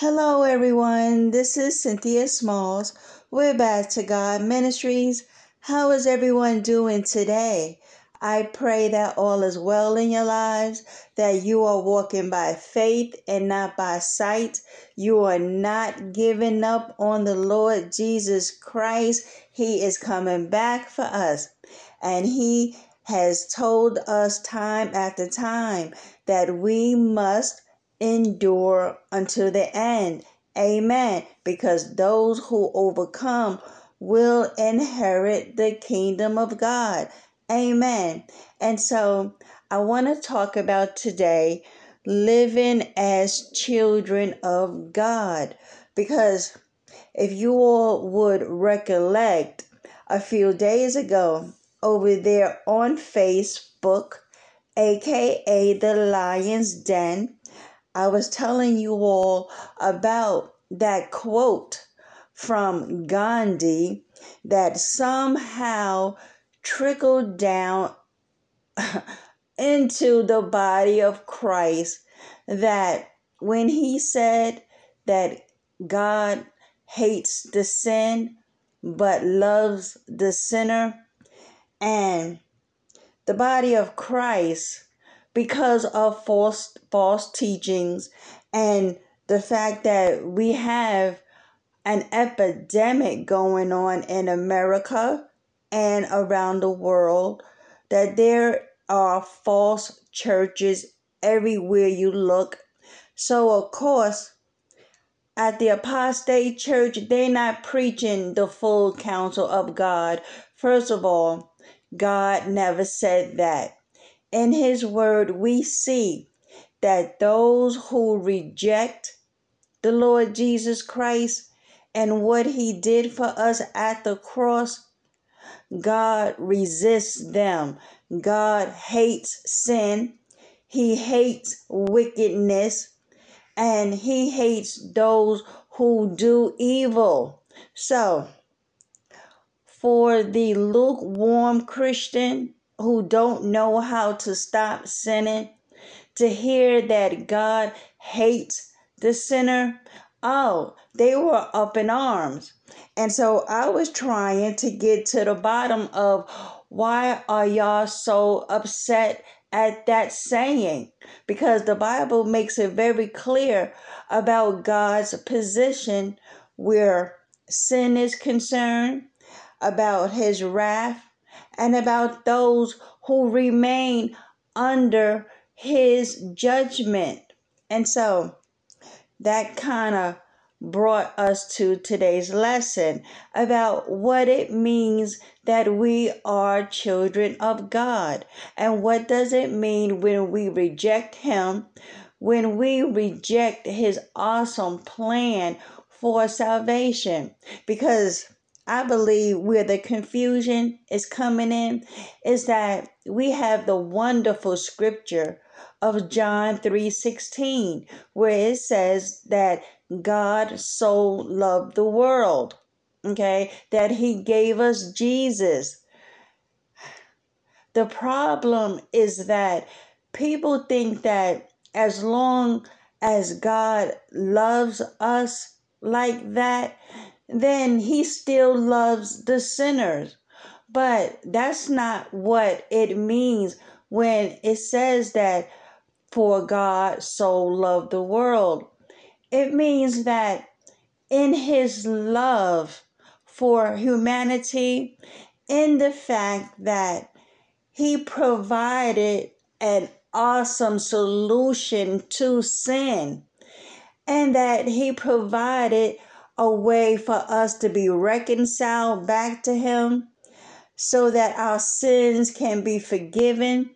Hello, everyone. This is Cynthia Smalls. We're back to God Ministries. How is everyone doing today? I pray that all is well in your lives, that you are walking by faith and not by sight. You are not giving up on the Lord Jesus Christ. He is coming back for us. And He has told us time after time that we must endure until the end. Amen. Because those who overcome will inherit the kingdom of God. Amen. And so I want to talk about today living as children of God. Because if you all would recollect a few days ago over there on Facebook, aka the Lion's Den, I was telling you all about that quote from Gandhi that somehow trickled down into the body of Christ that when he said that God hates the sin but loves the sinner and the body of Christ because of false false teachings and the fact that we have an epidemic going on in America and around the world that there are false churches everywhere you look. So, of course, at the apostate church, they're not preaching the full counsel of God. First of all, God never said that. In His Word, we see that those who reject the Lord Jesus Christ and what He did for us at the cross God resists them. God hates sin. He hates wickedness. And he hates those who do evil. So, for the lukewarm Christian who don't know how to stop sinning, to hear that God hates the sinner, oh, they were up in arms. And so I was trying to get to the bottom of why are y'all so upset at that saying? Because the Bible makes it very clear about God's position where sin is concerned, about his wrath, and about those who remain under his judgment. And so that kind of brought us to today's lesson about what it means that we are children of God and what does it mean when we reject him when we reject his awesome plan for salvation because I believe where the confusion is coming in is that we have the wonderful scripture of John 3:16 where it says that God so loved the world, okay, that he gave us Jesus. The problem is that people think that as long as God loves us like that, then he still loves the sinners. But that's not what it means when it says that for God so loved the world. It means that in his love for humanity, in the fact that he provided an awesome solution to sin, and that he provided a way for us to be reconciled back to him so that our sins can be forgiven,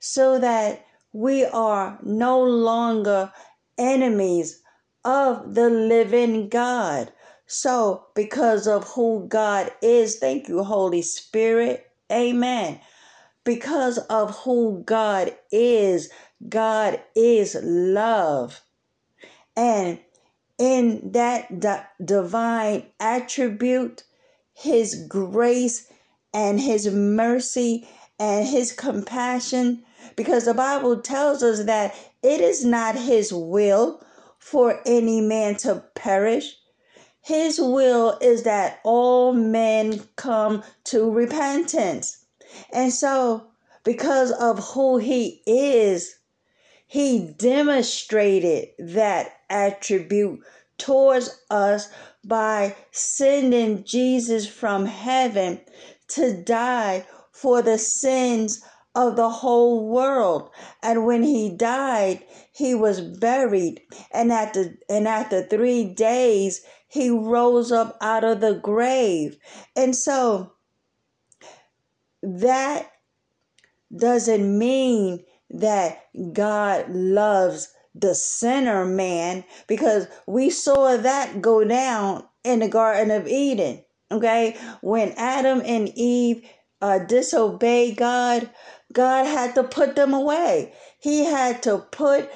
so that we are no longer enemies of the living God. So, because of who God is, thank you, Holy Spirit. Amen. Because of who God is, God is love. And in that di- divine attribute, His grace and His mercy and His compassion, because the Bible tells us that it is not His will for any man to perish. His will is that all men come to repentance. And so, because of who He is, He demonstrated that attribute towards us by sending Jesus from heaven to die for the sins of the whole world. And when he died, he was buried. And after and after 3 days, he rose up out of the grave. And so that doesn't mean that God loves the sinner man because we saw that go down in the Garden of Eden. Okay, when Adam and Eve uh, disobeyed God, God had to put them away. He had to put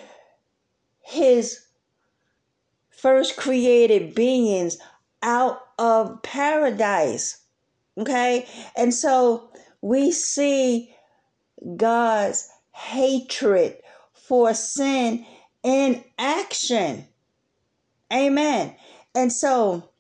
his first created beings out of paradise. Okay, and so we see God's hatred for sin in action. Amen. And so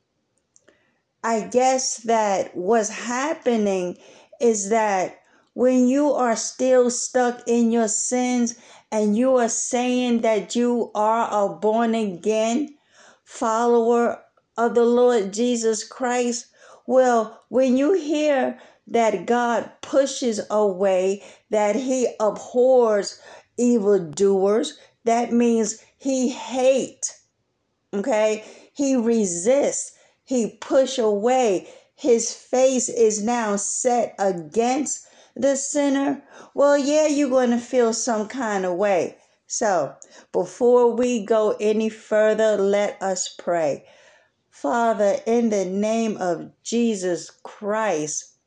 I guess that what's happening is that when you are still stuck in your sins and you are saying that you are a born again follower of the Lord Jesus Christ, well, when you hear that God pushes away, that he abhors evildoers, that means he hates okay? He resists. He push away. His face is now set against the sinner. Well yeah you're going to feel some kind of way. So before we go any further let us pray. Father in the name of jesus christ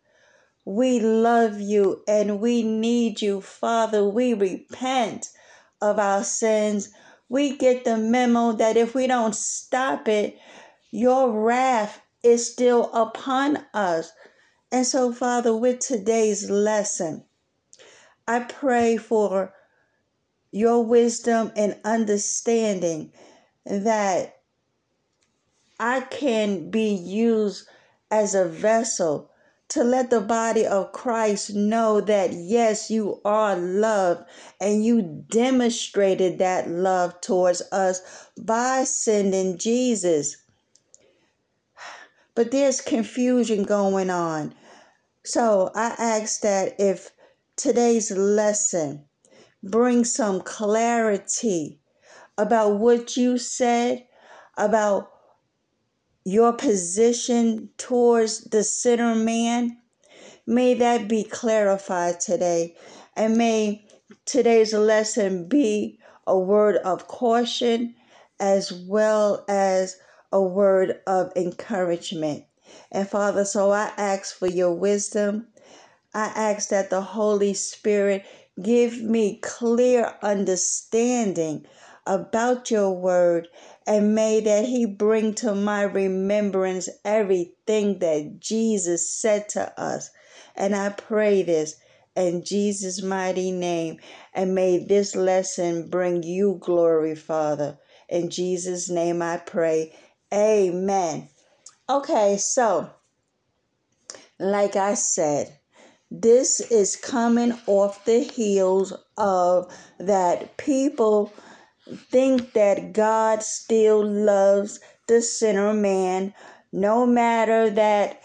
we love you and we need you, Father. We repent of our sins. We get the memo that if we don't stop it, your wrath is still upon us. And so, Father, with today's lesson, I pray for your wisdom and understanding that I can be used as a vessel to let the body of Christ know that yes, you are loved and you demonstrated that love towards us by sending Jesus. But there's confusion going on. So I ask that if today's lesson brings some clarity about what you said, about your position towards the sinner man, may that be clarified today. And may today's lesson be a word of caution as well as a word of encouragement. And Father, so I ask for your wisdom. I ask that the Holy Spirit give me clear understanding about your word and may that he bring to my remembrance everything that Jesus said to us. And I pray this in Jesus' mighty name. And may this lesson bring you glory, Father. In Jesus' name I pray. Amen. Okay, so like I said, this is coming off the heels of that people think that God still loves the sinner man, no matter that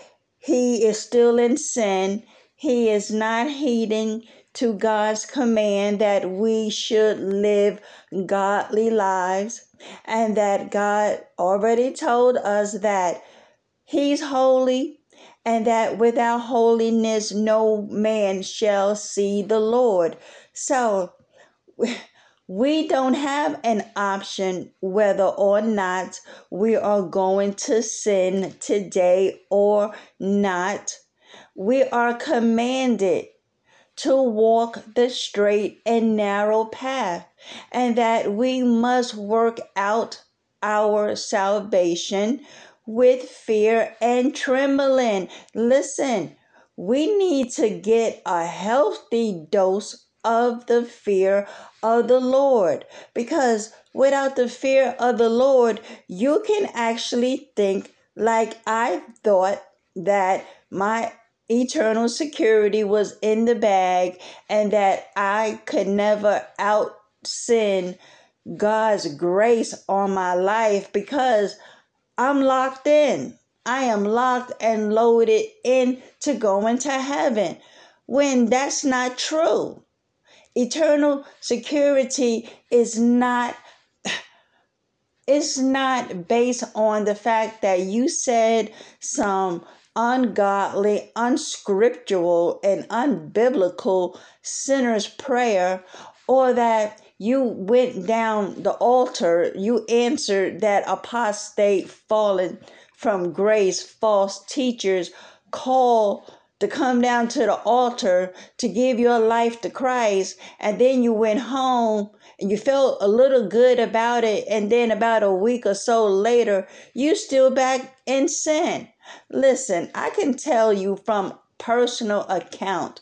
he is still in sin. He is not heeding to God's command that we should live godly lives, and that God already told us that He's holy, and that without holiness no man shall see the Lord. So, we don't have an option whether or not we are going to sin today or not. We are commanded to walk the straight and narrow path, and that we must work out our salvation with fear and trembling. Listen, we need to get a healthy dose of the fear of the Lord because without the fear of the Lord, you can actually think like I thought that my eternal security was in the bag and that I could never out sin God's grace on my life because I'm locked in. I am locked and loaded in to go into heaven when that's not true. Eternal security is not it's not based on the fact that you said some ungodly, unscriptural, and unbiblical sinner's prayer, or that you went down the altar, you answered that apostate, fallen from grace, false teachers call to come down to the altar to give your life to Christ, and then you went home and you felt a little good about it, and then about a week or so later, you still back in sin. Listen, I can tell you from personal account.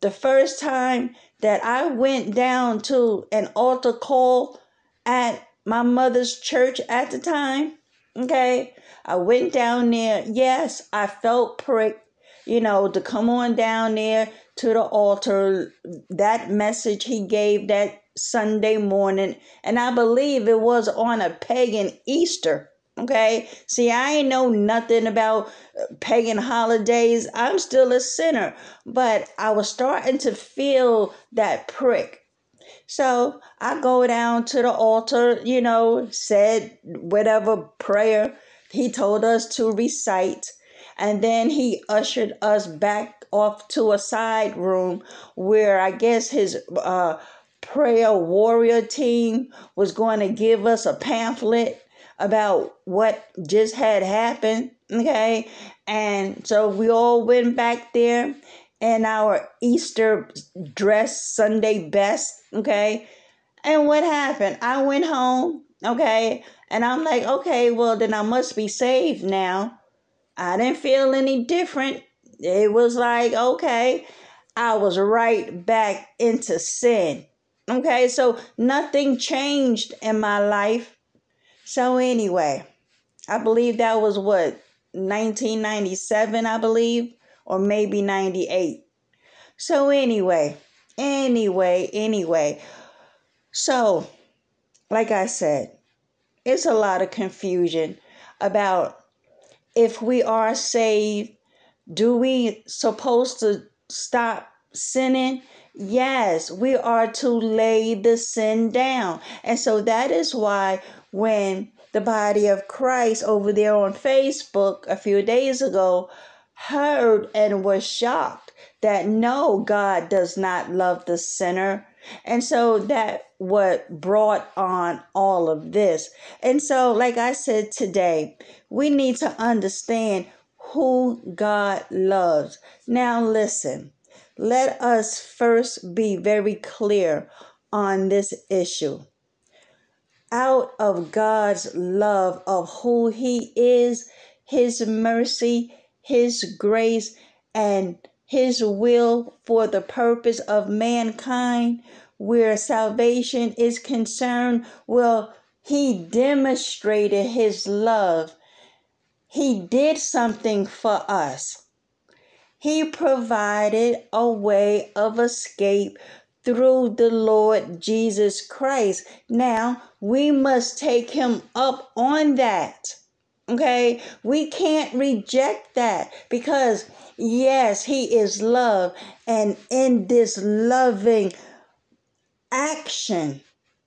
The first time that I went down to an altar call at my mother's church at the time, okay, I went down there. Yes, I felt pricked, you know, to come on down there to the altar. That message he gave that Sunday morning, and I believe it was on a pagan Easter. Okay. See, I ain't know nothing about uh, pagan holidays. I'm still a sinner, but I was starting to feel that prick. So I go down to the altar, you know, said whatever prayer he told us to recite. And then he ushered us back off to a side room where I guess his uh, prayer warrior team was going to give us a pamphlet about what just had happened. Okay. And so we all went back there in our Easter dress, Sunday best. Okay. And what happened? I went home. Okay. And I'm like, okay, well, then I must be saved now. I didn't feel any different. It was like, okay, I was right back into sin. Okay, so nothing changed in my life. So, anyway, I believe that was what, 1997, I believe, or maybe 98. So, anyway, anyway, anyway. So, like I said, it's a lot of confusion about if we are saved, do we supposed to stop sinning? Yes, we are to lay the sin down. And so that is why when the body of Christ over there on Facebook a few days ago heard and was shocked that no, God does not love the sinner. And so that what brought on all of this. And so, like I said today, we need to understand who God loves. Now, listen, let us first be very clear on this issue. Out of God's love of who He is, His mercy, His grace, and His will for the purpose of mankind, where salvation is concerned, well, He demonstrated His love. He did something for us. He provided a way of escape through the Lord Jesus Christ. Now we must take him up on that. Okay, we can't reject that because, yes, He is love, and in this loving action,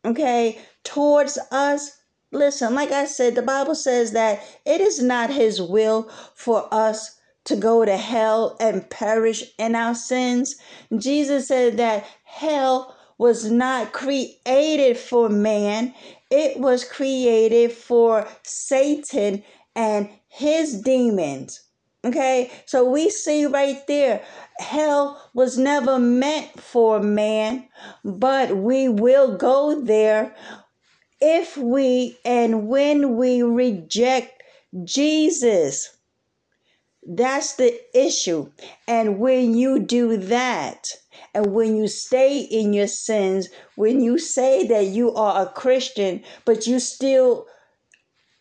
okay, towards us, listen, like I said, the Bible says that it is not His will for us to go to hell and perish in our sins. Jesus said that hell was not created for man, it was created for Satan and his demons. Okay, so we see right there, hell was never meant for man, but we will go there if we and when we reject Jesus. That's the issue. And when you do that, and when you stay in your sins, when you say that you are a Christian, but you still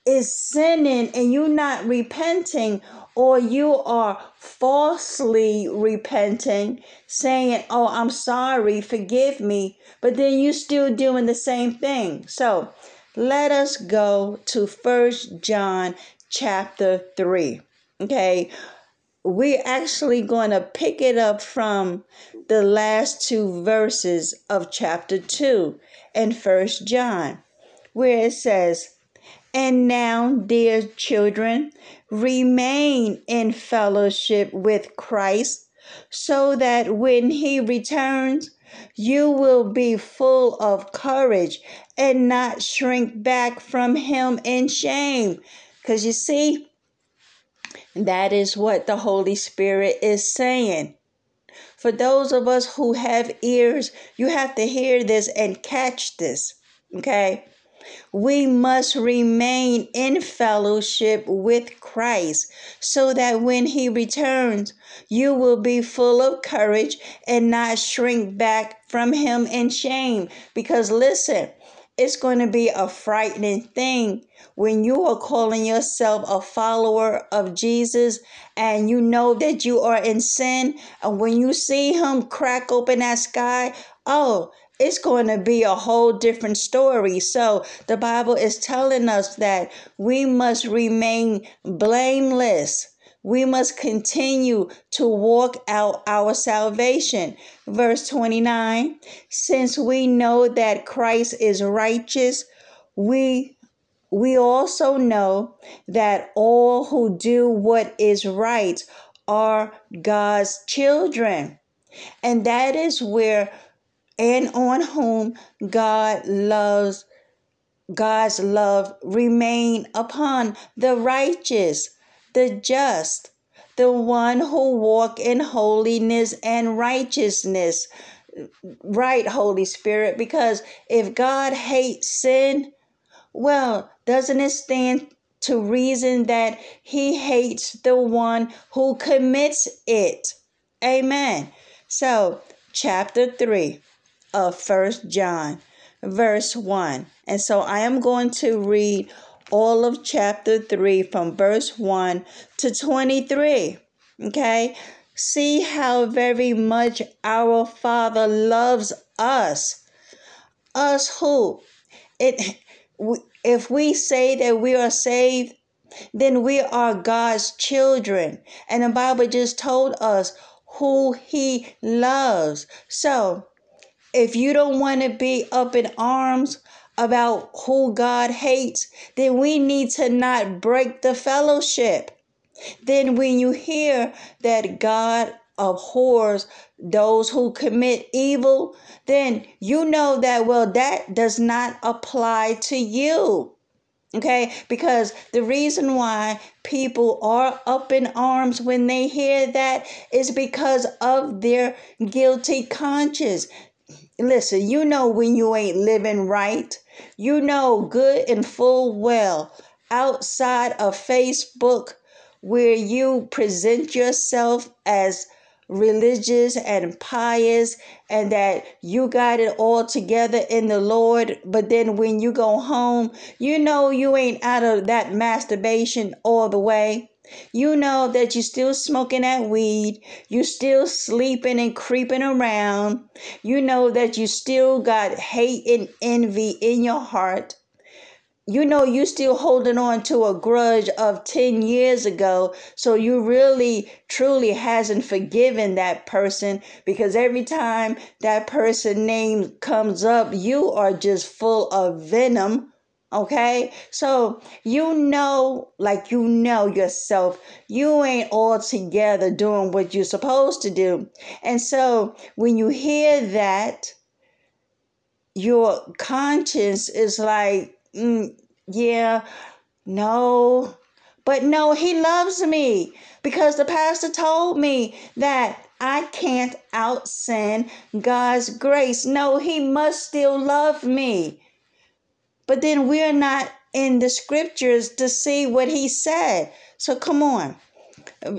is sinning and you're not repenting, or you are falsely repenting, saying, Oh, I'm sorry, forgive me, but then you're still doing the same thing. So let us go to First John chapter 3. Okay, we're actually going to pick it up from the last two verses of chapter 2 in First John, where it says, And now, dear children, remain in fellowship with Christ, so that when he returns, you will be full of courage and not shrink back from him in shame. Because you see, that is what the Holy Spirit is saying. For those of us who have ears, you have to hear this and catch this. Okay? We must remain in fellowship with Christ so that when he returns, you will be full of courage and not shrink back from him in shame. Because listen, it's going to be a frightening thing when you are calling yourself a follower of Jesus and you know that you are in sin, and when you see Him crack open that sky, oh, it's going to be a whole different story. So the Bible is telling us that we must remain blameless. We must continue to walk out our salvation. Verse 29 Since we know that Christ is righteous, we we also know that all who do what is right are God's children. And that is where and on whom God loves God's love remain upon the righteous, the just, the one who walk in holiness and righteousness. Right, Holy Spirit, because if God hates sin, well, doesn't it stand to reason that he hates the one who commits it? Amen. So, chapter 3 of First John, verse 1. And so I am going to read all of chapter 3 from verse 1 to 23. Okay? See how very much our Father loves us. Us who? It if we say that we are saved, then we are God's children. And the Bible just told us who he loves. So, if you don't want to be up in arms about who God hates, then we need to not break the fellowship. Then, when you hear that God abhors those who commit evil, then you know that, well, that does not apply to you. Okay, because the reason why people are up in arms when they hear that is because of their guilty conscience. Listen, you know when you ain't living right. You know good and full well outside of Facebook where you present yourself as religious and pious and that you got it all together in the Lord, but then when you go home, you know you ain't out of that masturbation all the way. You know that you're still smoking that weed. You're still sleeping and creeping around. You know that you still got hate and envy in your heart you know you still holding on to a grudge of 10 years ago so you really truly hasn't forgiven that person because every time that person name comes up you are just full of venom okay so you know like you know yourself you ain't all together doing what you're supposed to do and so when you hear that your conscience is like mm, yeah, no. But no, he loves me because the pastor told me that I can't out sin God's grace. No, he must still love me. But then we're not in the scriptures to see what he said. So come on.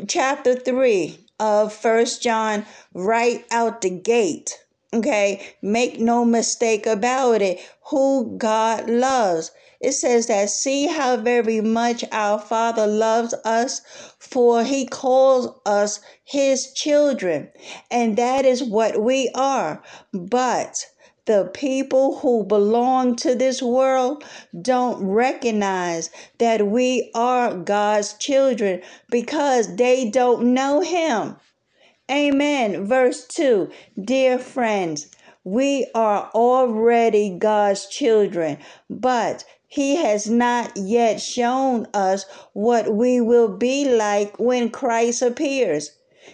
Chapter 3 of First John, right out the gate. Okay, make no mistake about it. Who God loves. It says that, see how very much our Father loves us, for he calls us his children. And that is what we are. But the people who belong to this world don't recognize that we are God's children because they don't know him. Amen. Verse 2 Dear friends, we are already God's children, but he has not yet shown us what we will be like when Christ appears.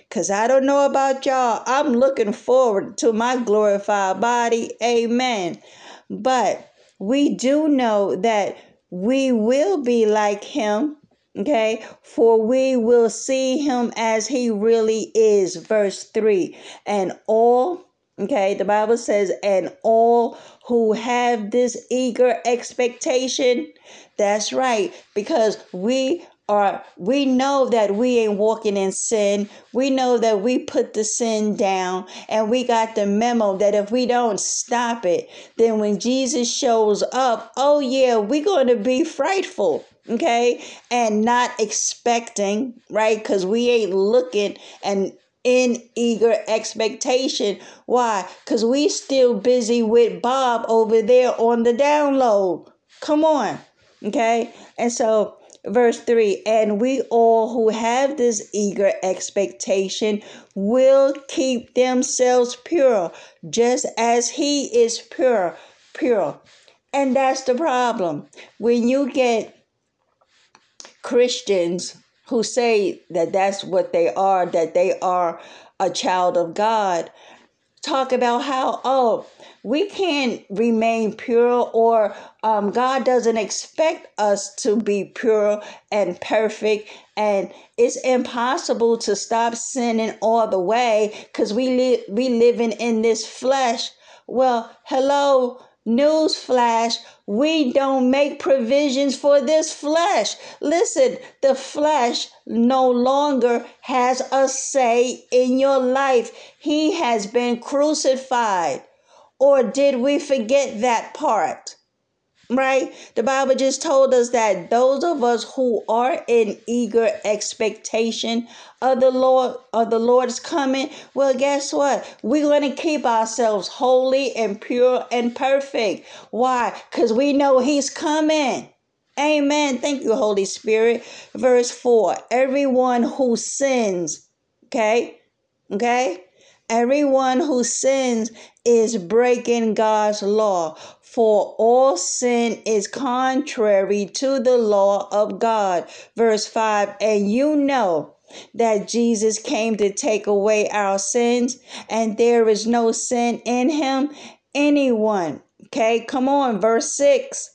Because I don't know about y'all, I'm looking forward to my glorified body. Amen. But we do know that we will be like him. Okay, for we will see him as he really is. Verse 3 And all Okay, the Bible says, and all who have this eager expectation, that's right, because we are, we know that we ain't walking in sin. We know that we put the sin down, and we got the memo that if we don't stop it, then when Jesus shows up, oh yeah, we're going to be frightful okay and not expecting right because we ain't looking and in eager expectation. Why? Because we still busy with Bob over there on the download. Come on. Okay? And so verse 3 and we all who have this eager expectation will keep themselves pure just as he is pure pure. And that's the problem. When you get christians who say that that's what they are, that they are a child of God, talk about how, oh, we can't remain pure or um, God doesn't expect us to be pure and perfect. And it's impossible to stop sinning all the way because we, live we living in this flesh. Well, hello, Newsflash, we don't make provisions for this flesh. Listen, the flesh no longer has a say in your life. He has been crucified. Or did we forget that part? right? The Bible just told us that those of us who are in eager expectation of the Lord of the Lord's coming, well, guess what? We're going to keep ourselves holy and pure and perfect. Why? Because we know He's coming. Amen. Thank you, Holy Spirit. Verse 4 Everyone who sins, okay? Okay? Everyone who sins is breaking God's law, for all sin is contrary to the law of God. Verse 5 And you know that Jesus came to take away our sins, and there is no sin in him. Anyone, okay, come on, verse 6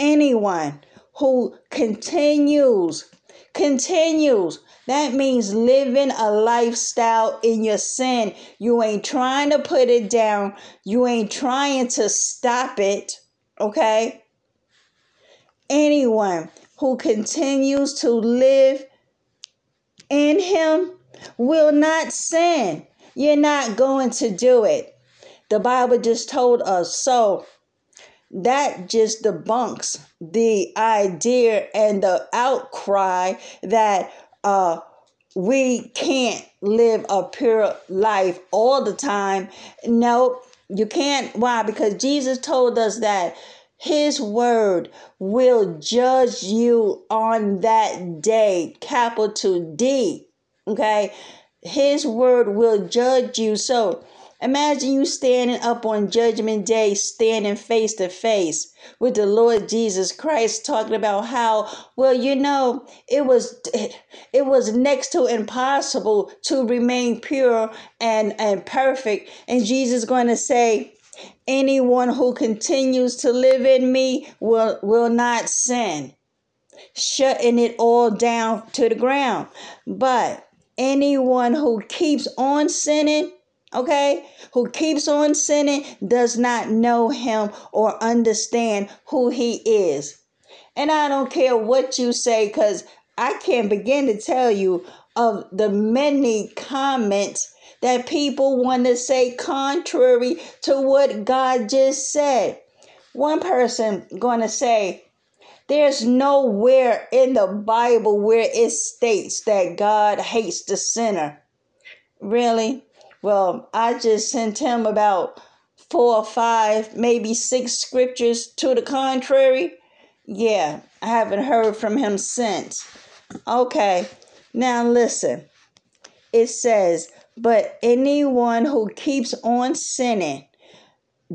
anyone who continues, continues that means living a lifestyle in your sin. You ain't trying to put it down, you ain't trying to stop it, okay? Anyone who continues to live in Him will not sin. You're not going to do it. The Bible just told us. So that just debunks the idea and the outcry that uh, we can't live a pure life all the time. No, you can't. Why? Because Jesus told us that his word will judge you on that day, capital D. Okay? His word will judge you. So imagine you standing up on Judgment Day, standing face to face with the Lord Jesus Christ, talking about how, well, you know, it was it was next to impossible to remain pure and, and perfect. And Jesus going to say, anyone who continues to live in me will, will not sin shutting it all down to the ground. But anyone who keeps on sinning, okay, who keeps on sinning does not know him or understand who he is. And I don't care what you say, because I can't begin to tell you of the many comments that people want to say contrary to what God just said. One person going to say, there's nowhere in the Bible where it states that God hates the sinner. Really? Well, I just sent him about four or five, maybe six scriptures to the contrary. Yeah, I haven't heard from him since. Okay, now listen. It says, But anyone who keeps on sinning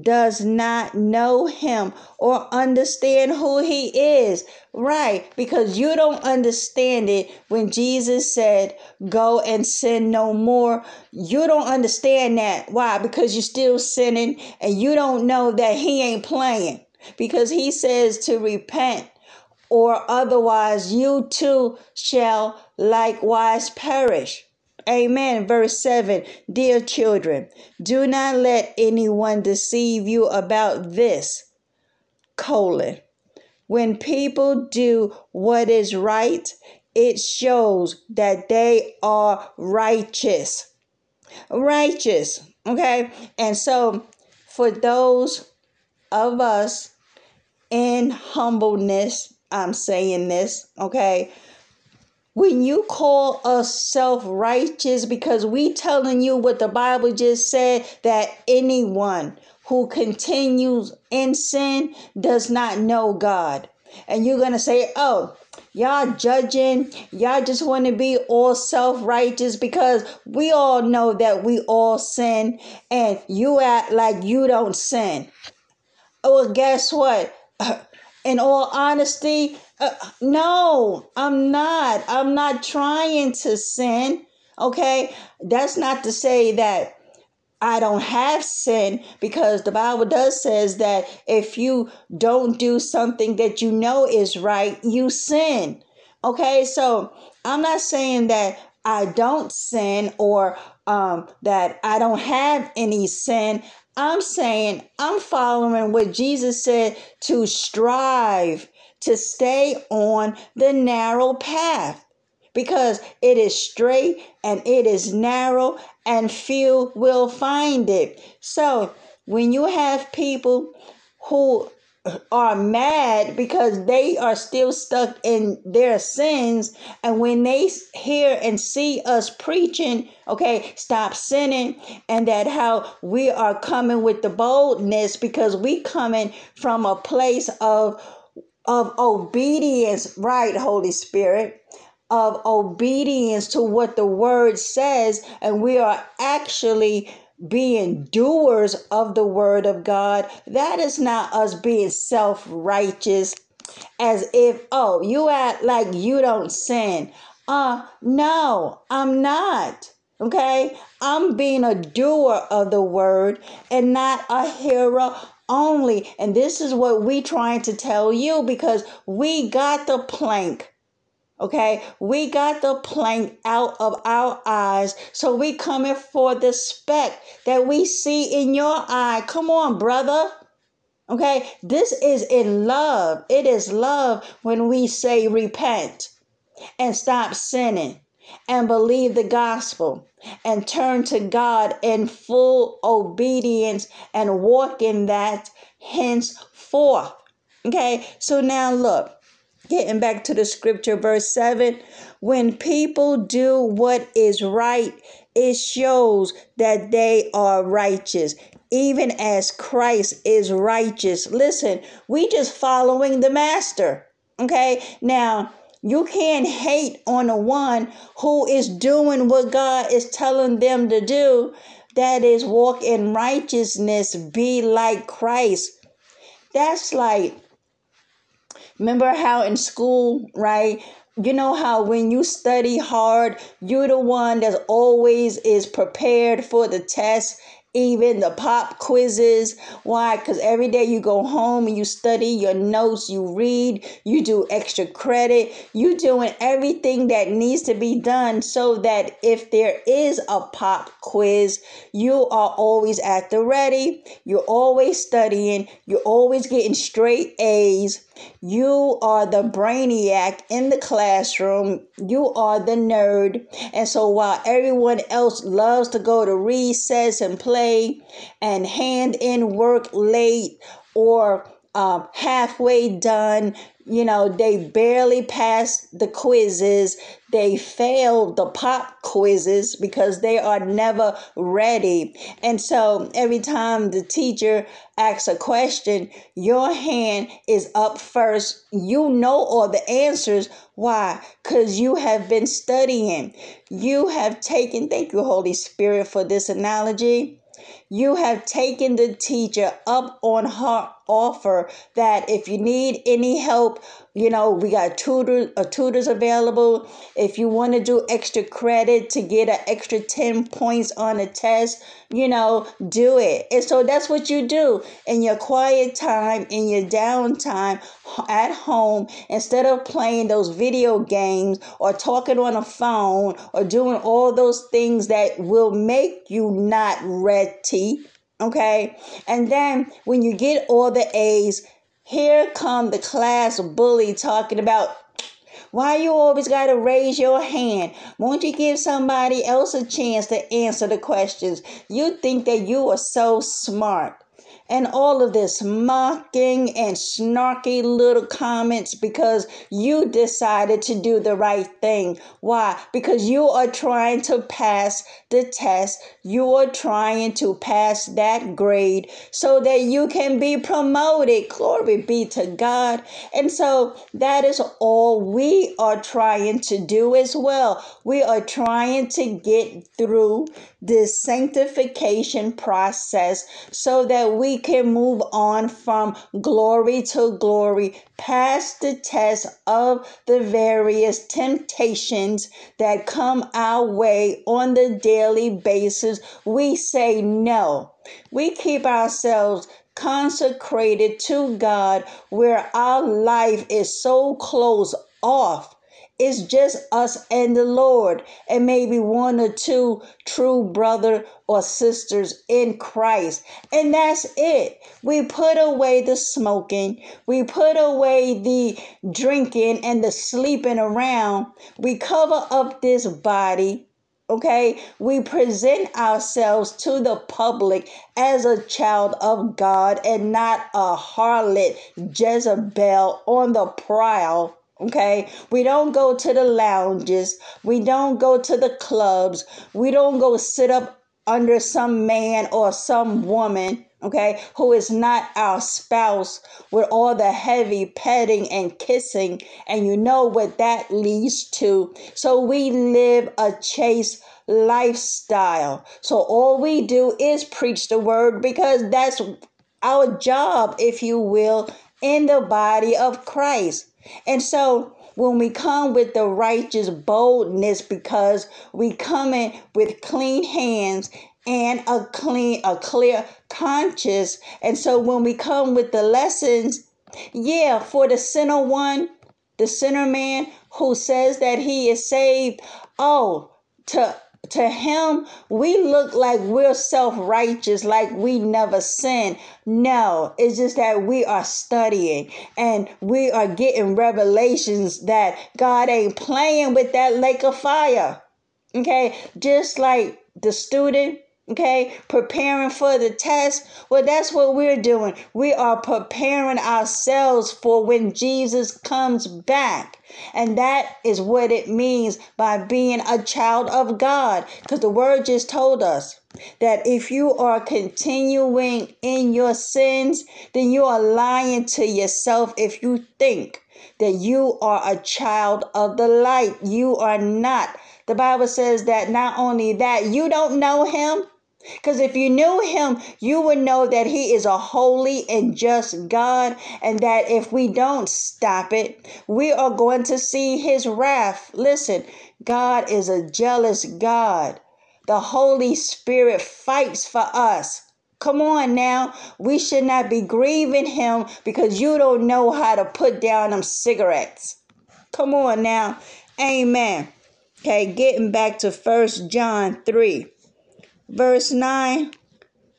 does not know him or understand who he is. Right, because you don't understand it when Jesus said, Go and sin no more. You don't understand that. Why? Because you're still sinning and you don't know that he ain't playing. Because he says to repent or otherwise you too shall likewise perish. Amen. Verse 7 Dear children, do not let anyone deceive you about this. Colon. When people do what is right, it shows that they are righteous. Righteous. Okay. And so, for those of us in humbleness, I'm saying this, okay? When you call us self-righteous because we telling you what the bible just said that anyone who continues in sin does not know god. And you're gonna say oh y'all judging. Y'all just want to be all self-righteous because we all know that we all sin and you act like you don't sin. Well guess what in all honesty uh, no, I'm not. I'm not trying to sin. Okay? That's not to say that I don't have sin because the Bible does says that if you don't do something that you know is right, you sin. Okay? So, I'm not saying that I don't sin or um, that I don't have any sin. I'm saying I'm following what Jesus said to strive to stay on the narrow path because it is straight and it is narrow and few will find it. So when you have people who are mad because they are still stuck in their sins. And when they hear and see us preaching okay stop sinning and that how we are coming with the boldness because we coming from a place of of obedience, right, Holy Spirit, of obedience to what the word says, and we are actually being doers of the word of God. That is not us being self righteous, as if, oh, you act like you don't sin. Uh, no, I'm not. Okay, I'm being a doer of the word and not a hearer only. And this is what we trying to tell you because we got the plank. Okay, we got the plank out of our eyes, so we coming for the speck that we see in your eye. Come on, brother. Okay, this is in love. It is love when we say repent and stop sinning. and believe the gospel and turn to God in full obedience and walk in that henceforth. Okay, so now look, getting back to the scripture, verse 7 when people do what is right, it shows that they are righteous even as Christ is righteous. Listen, we just following the master. Okay? Now, you can't hate on the one who is doing what God is telling them to do. That is walk in righteousness, be like Christ. That's like remember how in school, right? You know how when you study hard, you're the one that always is prepared for the test even the pop quizzes. Why? Because every day you go home and you study your notes, you read, you do extra credit, you doing everything that needs to be done so that if there is a pop quiz, you are always at the ready. You're always studying. You're always getting straight A's. You are the brainiac in the classroom. You are the nerd. And so while everyone else loves to go to recess and play and hand in work late or um, halfway done, you know, they barely passed the quizzes. They failed the pop quizzes because they are never ready. And so every time the teacher asks a question, your hand is up first. You know all the answers. Why? Because you have been studying. You have taken, thank you, Holy Spirit, for this analogy. You have taken the teacher up on her offer that if you need any help, you know, we got tutors, uh, tutors available. If you want to do extra credit to get an extra 10 points on a test, you know, do it. And so that's what you do in your quiet time, in your downtime at home, instead of playing those video games or talking on a phone or doing all those things that will make you not ready. Okay. And then when you get all the A's, here come the class bully talking about why you always got to raise your hand? Won't you give somebody else a chance to answer the questions? You think that you are so smart and all of this mocking and snarky little comments because you decided to do the right thing. Why? Because you are trying to pass the test, you are trying to pass that grade so that you can be promoted. Glory be to God. And so that is all we are trying to do as well. We are trying to get through this sanctification process so that we can move on from glory to glory past the test of the various temptations that come our way on the daily basis. We say no. We keep ourselves consecrated to God where our life is so close off it's just us and the Lord, and maybe one or two true brother or sisters in Christ. And that's it. We put away the smoking, we put away the drinking and the sleeping around. We cover up this body. Okay, we present ourselves to the public as a child of God and not a harlot Jezebel on the prowl Okay, we don't go to the lounges, we don't go to the clubs, we don't go sit up under some man or some woman, okay, who is not our spouse with all the heavy petting and kissing, and you know what that leads to. So we live a chaste lifestyle. So all we do is preach the word because that's our job, if you will, in the body of Christ. And so when we come with the righteous boldness because we come in with clean hands and a clean a clear conscience. And so when we come with the lessons yeah for the sinner one the sinner man who says that he is saved oh to to him, we look like we're self righteous, like we never sin. No, it's just that we are studying and we are getting revelations that God ain't playing with that lake of fire. Okay, just like the student okay? Preparing for the test. Well that's what we're doing. We are preparing ourselves for when jesus comes back. And that is what it means by being a child of god. Because the word just told us that if you are continuing in your sins then you are lying to yourself if you think that you are a child of the light. You are not. The bible says that not only that you don't know him because if you knew him, you would know that he is a holy and just God, and that if we don't stop it, we are going to see his wrath. Listen, God is a jealous God. The Holy Spirit fights for us. Come on now. We should not be grieving him because you don't know how to put down them cigarettes. Come on now. Amen. Okay, getting back to First John 3 verse 9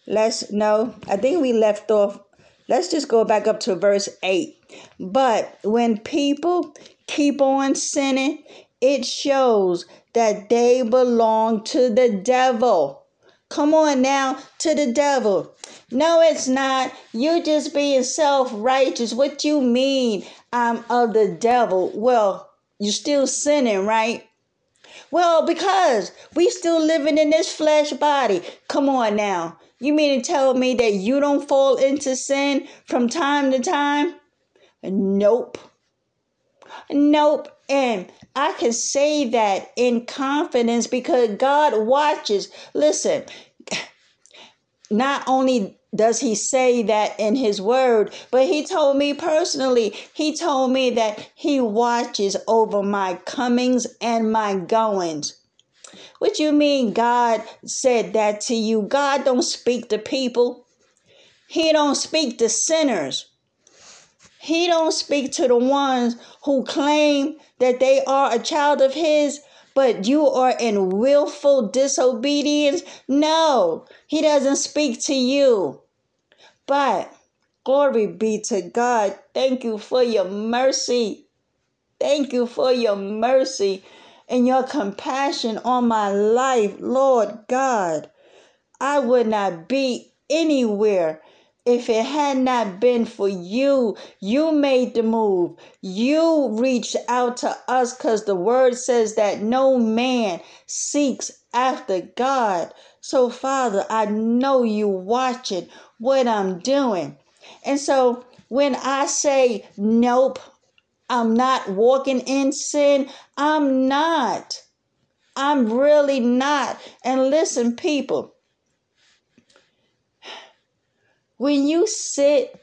let's no i think we left off. Let's just go back up to verse 8 but when people keep on sinning it shows that they belong to the devil. Come on now to the devil. No it's not. You just being self-righteous. What you mean i'm of the devil? Well you're still sinning right well, because we still living in this flesh body. Come on now. You mean to tell me that you don't fall into sin from time to time? Nope. Nope. And I can say that in confidence because God watches. Listen, not only does he say that in his word, but he told me personally, he told me that he watches over my comings and my goings. What you mean God said that to you? God don't speak to people. He don't speak to sinners. He don't speak to the ones who claim that they are a child of his, but you are in willful disobedience. No, he doesn't speak to you. But glory be to God. Thank you for your mercy. Thank you for your mercy and your compassion on my life, Lord God. I would not be anywhere if it had not been for you. You made the move. You reached out to us because the word says that no man seeks after God. So, Father, I know you watching what I'm doing. And so when I say, nope, I'm not walking in sin, I'm not. I'm really not. And listen, people, when you sit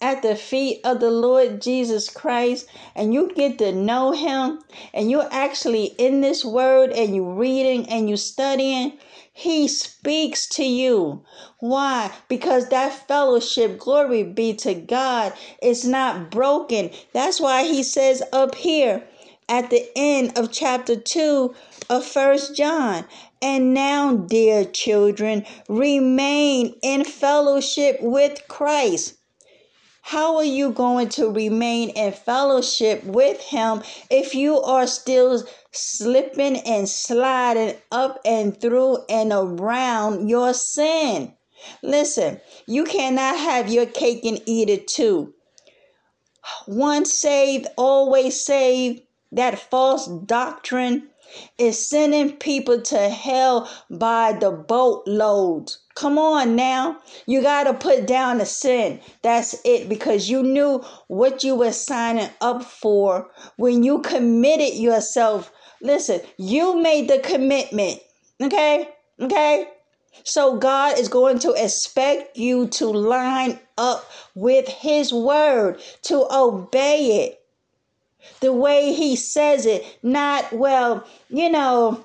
at the feet of the Lord Jesus Christ and you get to know him and you're actually in this word and you're reading and you're studying, he speaks to you. Why? Because that fellowship, glory be to God, is not broken. That's why he says up here at the end of chapter 2 of First John, and now, dear children, remain in fellowship with Christ. How are you going to remain in fellowship with Him if you are still slipping and sliding up and through and around your sin? Listen, you cannot have your cake and eat it too. Once saved, always saved. That false doctrine is sending people to hell by the boatloads. Come on now. You got to put down the sin. That's it because you knew what you were signing up for when you committed yourself. Listen, you made the commitment. Okay? Okay? So God is going to expect you to line up with His word, to obey it the way he says it, not, well, you know,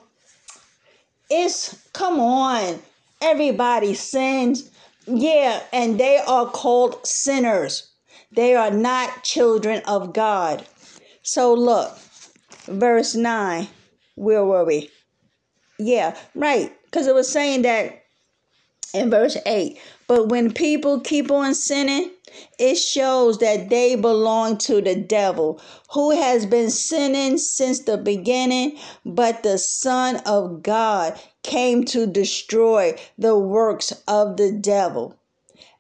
it's, come on, everybody sins. Yeah, and they are called sinners. They are not children of God. So look, verse 9, where were we? Yeah, right. Because it was saying that in verse 8. But when people keep on sinning, it shows that they belong to the devil, who has been sinning since the beginning. But the Son of God came to destroy the works of the devil.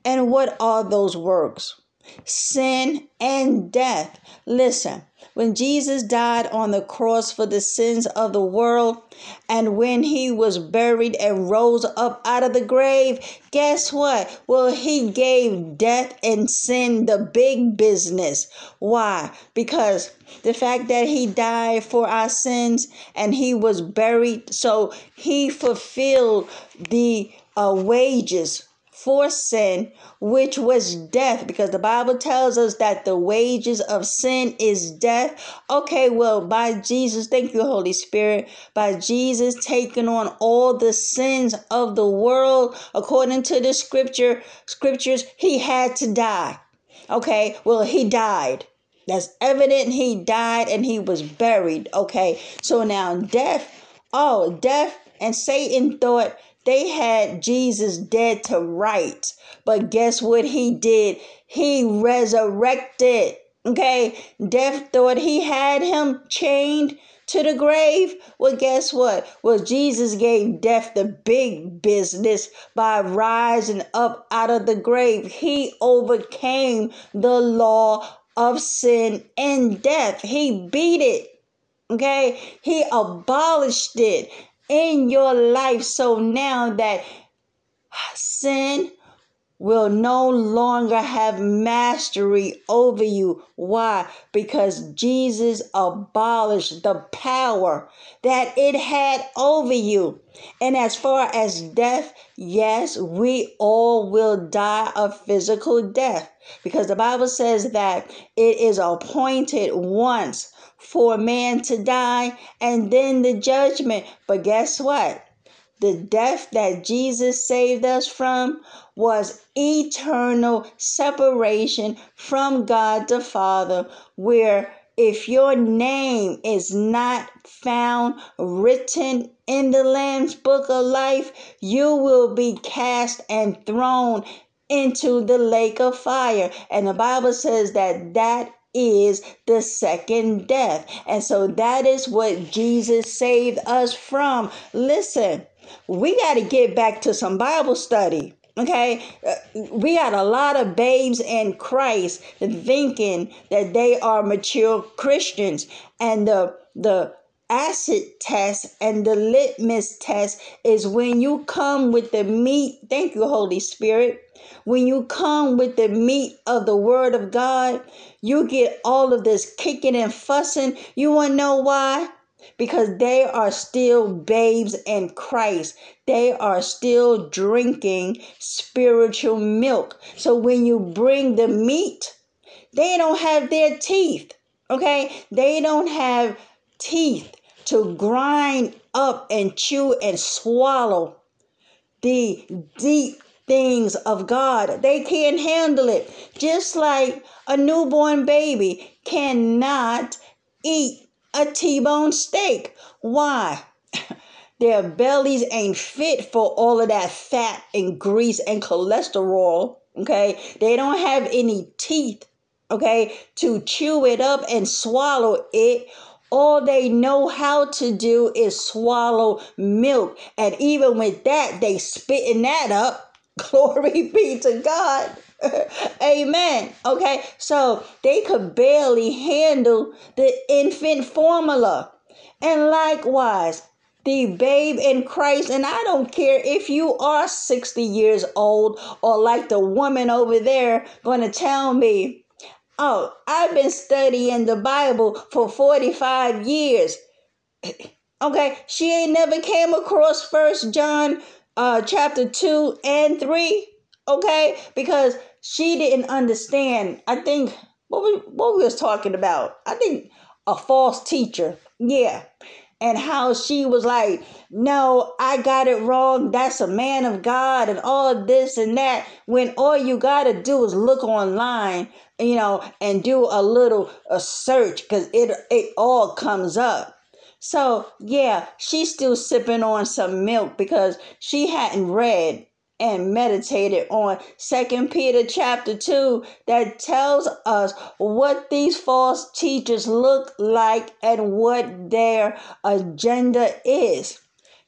And what are those works? Sin and death. Listen, when Jesus died on the cross for the sins of the world, and when he was buried and rose up out of the grave, guess what? Well, he gave death and sin the big business. Why? Because the fact that he died for our sins and he was buried, so he fulfilled the uh, wages for sin, which was death, because the Bible tells us that the wages of sin is death. Okay, well, by Jesus, thank you, Holy Spirit, by Jesus taking on all the sins of the world, according to the scripture, scriptures, he had to die. Okay, well, he died. That's evident he died and he was buried. Okay, so now death, oh, death and Satan thought they had Jesus dead to rights. But guess what he did? He resurrected. Okay? Death thought he had him chained to the grave. Well, guess what? Well, Jesus gave death the big business by rising up out of the grave. He overcame the law of sin and death. He beat it. Okay? He abolished it in your life. So now that sin will no longer have mastery over you. Why? Because Jesus abolished the power that it had over you. And as far as death, yes, we all will die a physical death because the Bible says that it is appointed once for a man to die and then the judgment. But guess what? The death that Jesus saved us from was eternal separation from God the Father, where if your name is not found written in the Lamb's book of life, you will be cast and thrown into the lake of fire. And the Bible says that that is the second death. And so that is what Jesus saved us from. Listen, we got to get back to some Bible study. Okay, uh, we got a lot of babes in Christ thinking that they are mature Christians, and the the acid test and the litmus test is when you come with the meat. Thank you, Holy Spirit. When you come with the meat of the Word of God, you get all of this kicking and fussing. You want to know why? because they are still babes in Christ. They are still drinking spiritual milk. So when you bring the meat, they don't have their teeth. Okay? They don't have teeth to grind up and chew and swallow the deep things of God. They can't handle it. Just like a newborn baby cannot eat a T-bone steak. Why? Their bellies ain't fit for all of that fat and grease and cholesterol. Okay, they don't have any teeth. Okay, to chew it up and swallow it. All they know how to do is swallow milk, and even with that, they spitting that up. Glory be to God. Amen. Okay, so they could barely handle the infant formula. And likewise, the babe in Christ, and I don't care if you are 60 years old or like the woman over there going to tell me, oh, I've been studying the Bible for 45 years. Okay, she ain't never came across First John uh, chapter 2 and 3 okay? Because she didn't understand. I think what we what we was talking about? I think a false teacher yeah. And how she was like no i got it wrong. That's a man of god and all this and that. When all you got to do is look online you know and do a little a search because it it all comes up So, yeah, she's still sipping on some milk because she hadn't read and meditated on second peter chapter 2 that tells us what these false teachers look like and what their agenda is.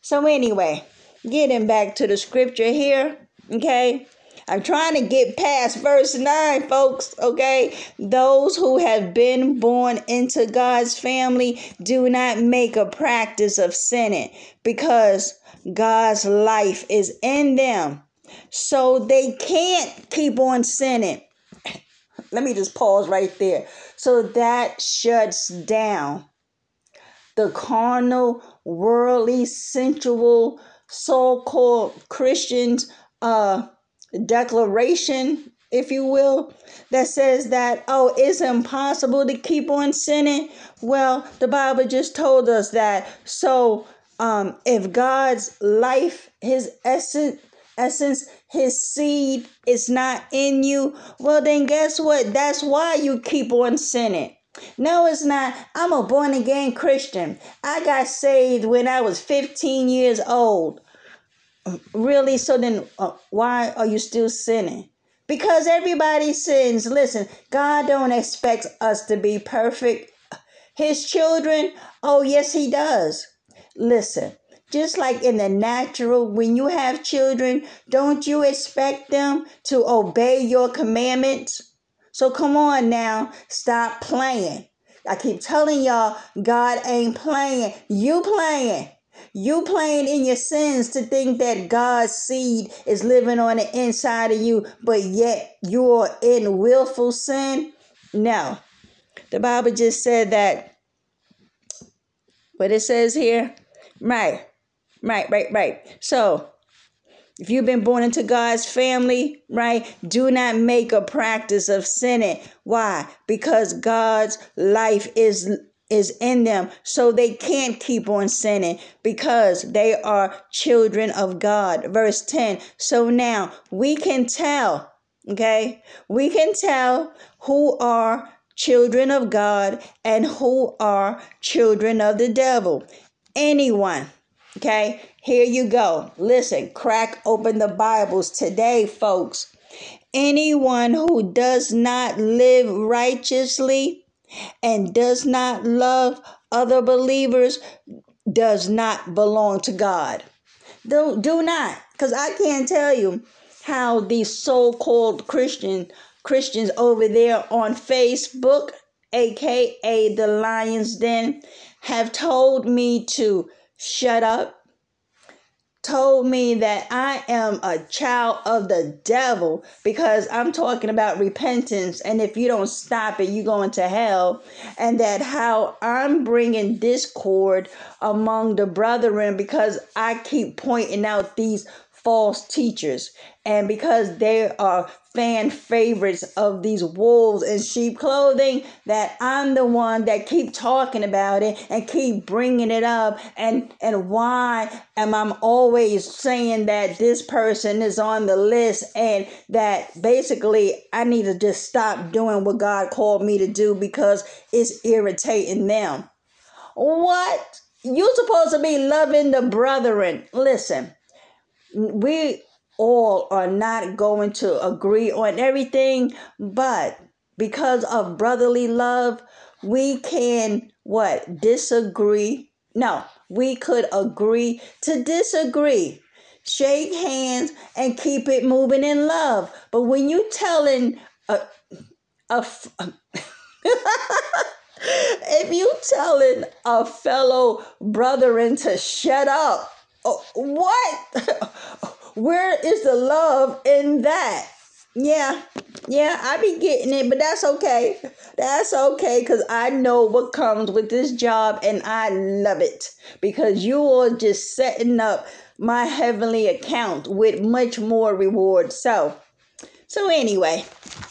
So anyway getting back to the scripture here okay I'm trying to get past verse 9, folks, okay? Those who have been born into God's family do not make a practice of sinning because God's life is in them. So they can't keep on sinning. Let me just pause right there. So that shuts down the carnal, worldly, sensual, so called Christians' uh, declaration, if you will, that says that, oh, it's impossible to keep on sinning. Well, the Bible just told us that. So, um, if God's life, his essence, essence, his seed is not in you, well, then guess what? That's why you keep on sinning. No, it's not. I'm a born again Christian. I got saved when I was 15 years old. Really? So then, uh, why are you still sinning? Because everybody sins. Listen, God don't expect us to be perfect. His children, oh yes, He does. Listen, just like in the natural, when you have children, don't you expect them to obey your commandments? So come on now, stop playing. I keep telling y'all, God ain't playing. You playing. You playing in your sins to think that God's seed is living on the inside of you, but yet you're in willful sin? No. The Bible just said that what it says here. Right. Right, right, right. So if you've been born into God's family, right, do not make a practice of sinning. Why? Because God's life is is in them so they can't keep on sinning because they are children of God. Verse 10. So now we can tell, okay? We can tell who are children of God and who are children of the devil. Anyone, okay? Here you go. Listen, crack open the Bibles today, folks. Anyone who does not live righteously and does not love other believers does not belong to God. Do, do not, because I can't tell you how these so-called Christian Christians over there on Facebook, aka the Lions Den, have told me to shut up, told me that I am a child of the devil because I'm talking about repentance. And if you don't stop it, you're going to hell. And that how I'm bringing discord among the brethren because I keep pointing out these false teachers and because they are fan favorites of these wolves in sheep clothing that I'm the one that keep talking about it and keep bringing it up and and why am I always saying that this person is on the list and that basically I need to just stop doing what God called me to do because it's irritating them. What? You're supposed to be loving the brethren. Listen, we all are not going to agree on everything, but because of brotherly love, we can what? Disagree. No, we could agree to disagree. Shake hands and keep it moving in love. But when you telling a, a if you telling a fellow brethren to shut up, what? Where is the love in that? Yeah, yeah, I be getting it, but that's okay. That's okay because I know what comes with this job and I love it because you are just setting up my heavenly account with much more reward. So, so anyway,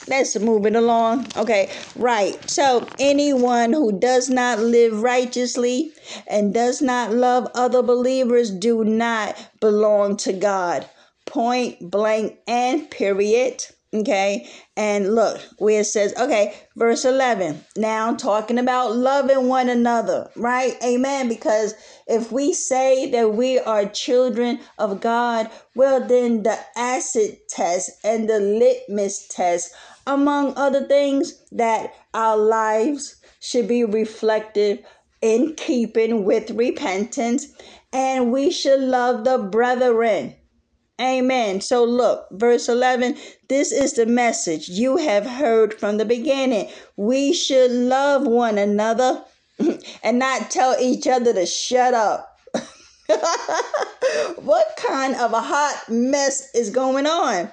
let's move it along. Okay, right. So anyone who does not live righteously and does not love other believers do not belong to God. Point blank and period. Okay, and look where it says, okay, verse 11. Now talking about loving one another, right? Amen. Because if we say that we are children of God, well, then the acid test and the litmus test, among other things, that our lives should be reflective in keeping with repentance, and we should love the brethren Amen. So look, verse 11, this is the message you have heard from the beginning. We should love one another and not tell each other to shut up. what kind of a hot mess is going on?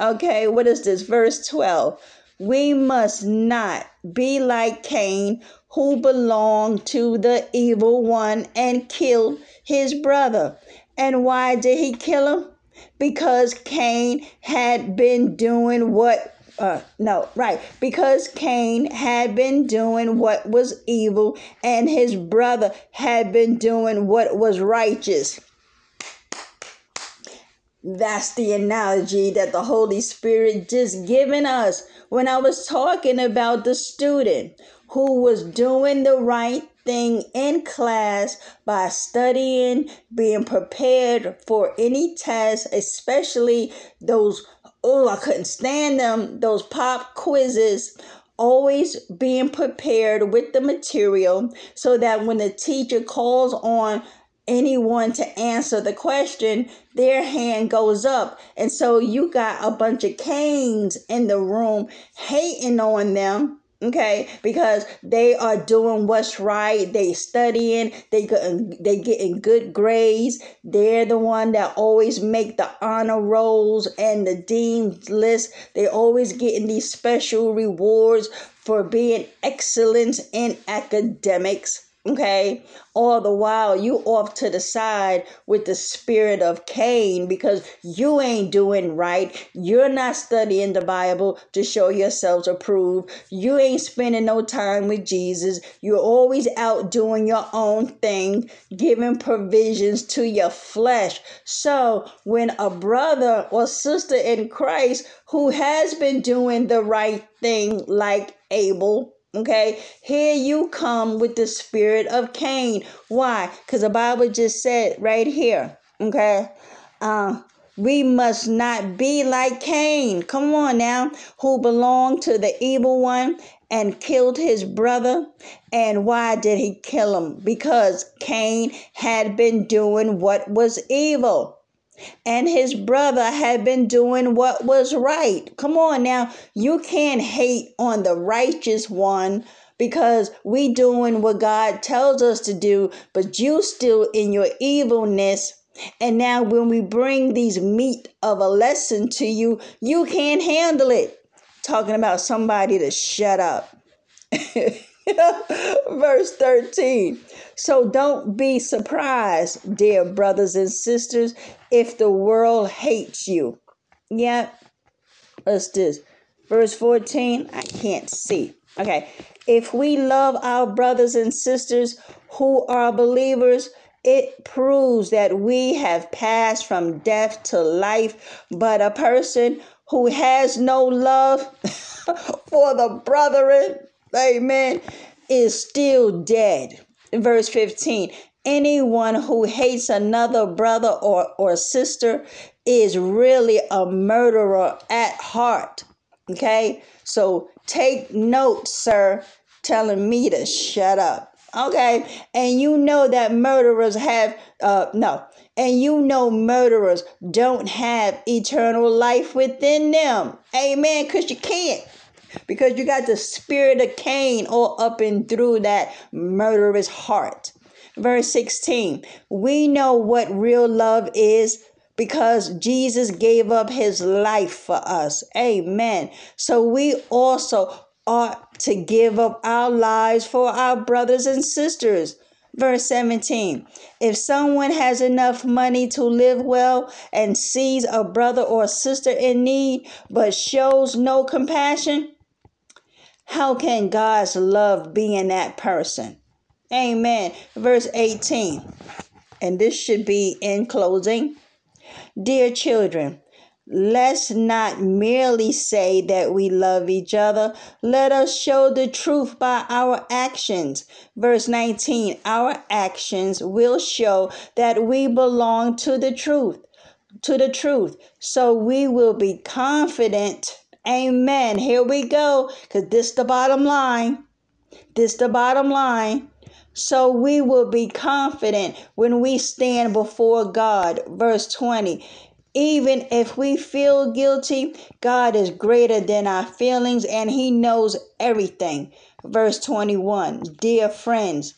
Okay, what is this? Verse 12. We must not be like Cain, who belonged to the evil one and killed his brother. And why did he kill him? Because Cain had been doing what uh, no, right. Because Cain had been doing what was evil and his brother had been doing what was righteous. That's the analogy that the Holy Spirit just given us when I was talking about the student who was doing the right thing in class by studying, being prepared for any test, especially those, oh, I couldn't stand them, those pop quizzes. Always being prepared with the material so that when the teacher calls on anyone to answer the question, their hand goes up. And so you got a bunch of Cains in the room hating on them okay? Because they are doing what's right. They studying. They they getting good grades. They're the one that always make the honor rolls and the dean's list. They always getting these special rewards for being excellent in academics Okay, all the while you off to the side with the spirit of Cain because you ain't doing right. You're not studying the Bible to show yourselves approved. You ain't spending no time with Jesus. You're always out doing your own thing, giving provisions to your flesh. So when a brother or sister in Christ who has been doing the right thing, like Abel, Okay, here you come with the spirit of Cain. Why? Because the Bible just said right here. Okay, uh, we must not be like Cain. Come on now, who belonged to the evil one and killed his brother. And why did he kill him? Because Cain had been doing what was evil and his brother had been doing what was right. Come on now, you can't hate on the righteous one because we doing what God tells us to do, but you still in your evilness. And now when we bring these meat of a lesson to you, you can't handle it. Talking about somebody to shut up. Verse 13. So don't be surprised, dear brothers and sisters, if the world hates you. Yeah. What's this? Verse 14. I can't see. Okay. If we love our brothers and sisters who are believers, it proves that we have passed from death to life. But a person who has no love for the brethren, amen, is still dead. Verse 15 anyone who hates another brother or, or sister is really a murderer at heart. Okay, so take note, sir, telling me to shut up. Okay, and you know that murderers have, uh, no, and you know murderers don't have eternal life within them. Amen, because you can't because you got the spirit of Cain all up and through that murderous heart. Verse 16 We know what real love is because Jesus gave up his life for us. Amen. So we also ought to give up our lives for our brothers and sisters. Verse 17 If someone has enough money to live well and sees a brother or sister in need but shows no compassion, how can God's love be in that person? Amen. Verse 18. And this should be in closing. Dear children, Let's not merely say that we love each other. Let us show the truth by our actions. Verse 19 Our actions will show that we belong to the truth. To the truth. So we will be confident. Amen. Here we go. Because this the bottom line. This the bottom line. So we will be confident when we stand before God. Verse 20. Even if we feel guilty, God is greater than our feelings and He knows everything. Verse 21 Dear friends,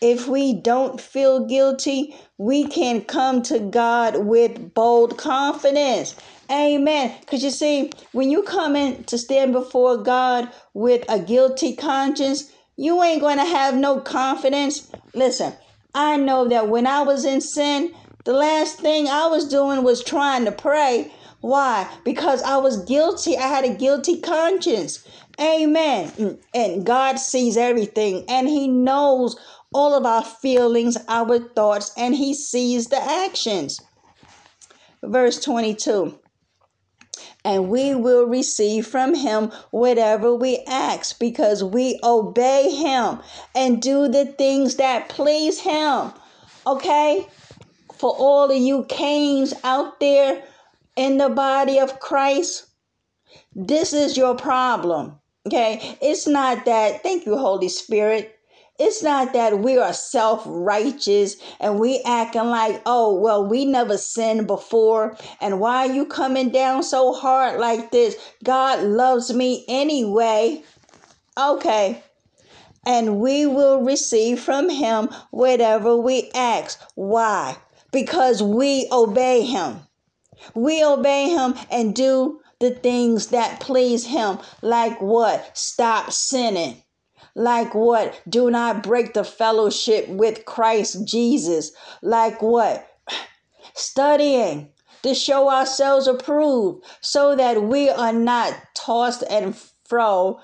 if we don't feel guilty, we can come to God with bold confidence. Amen. Because you see, when you come in to stand before God with a guilty conscience, you ain't going to have no confidence. Listen, I know that when I was in sin, the last thing I was doing was trying to pray. Why? Because I was guilty. I had a guilty conscience. Amen. And God sees everything and He knows all of our feelings, our thoughts, and He sees the actions. Verse 22 and we will receive from him whatever we ask because we obey him and do the things that please him. Okay? for all of you Cains out there in the body of Christ, this is your problem. Okay? It's not that, thank you, Holy Spirit. It's not that we are self righteous and we acting like, oh, well, we never sinned before. And why are you coming down so hard like this? God loves me anyway. Okay. And we will receive from him whatever we ask. Why? because we obey him. We obey him and do the things that please him. Like what? Stop sinning. Like what? Do not break the fellowship with Christ Jesus. Like what? Studying to show ourselves approved so that we are not tossed and fro.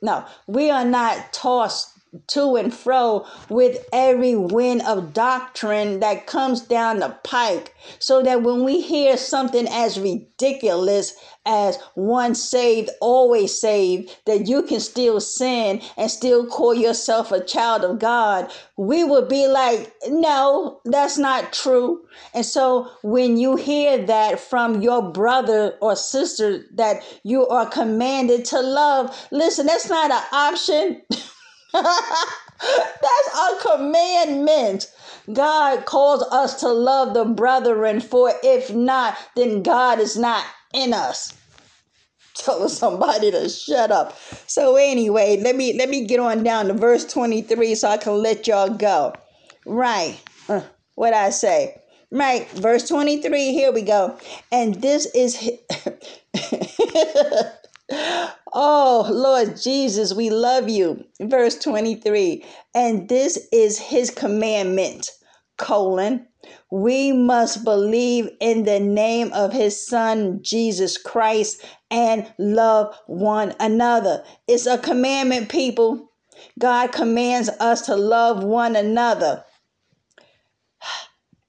No, we are not tossed to and fro with every wind of doctrine that comes down the pike, so that when we hear something as ridiculous as once saved, always saved, that you can still sin and still call yourself a child of God, we would be like, no, that's not true. And so when you hear that from your brother or sister that you are commanded to love, listen, that's not an option. That's a commandment. God calls us to love the brethren, for if not, then God is not in us. Tell somebody to shut up. So anyway, let me let me get on down to verse 23 so I can let y'all go. Right. Uh, what I say? Right, verse 23, here we go. And this is Oh, Lord Jesus, we love you. Verse 23. And this is his commandment, colon. We must believe in the name of his son, Jesus Christ, and love one another. It's a commandment, people. God commands us to love one another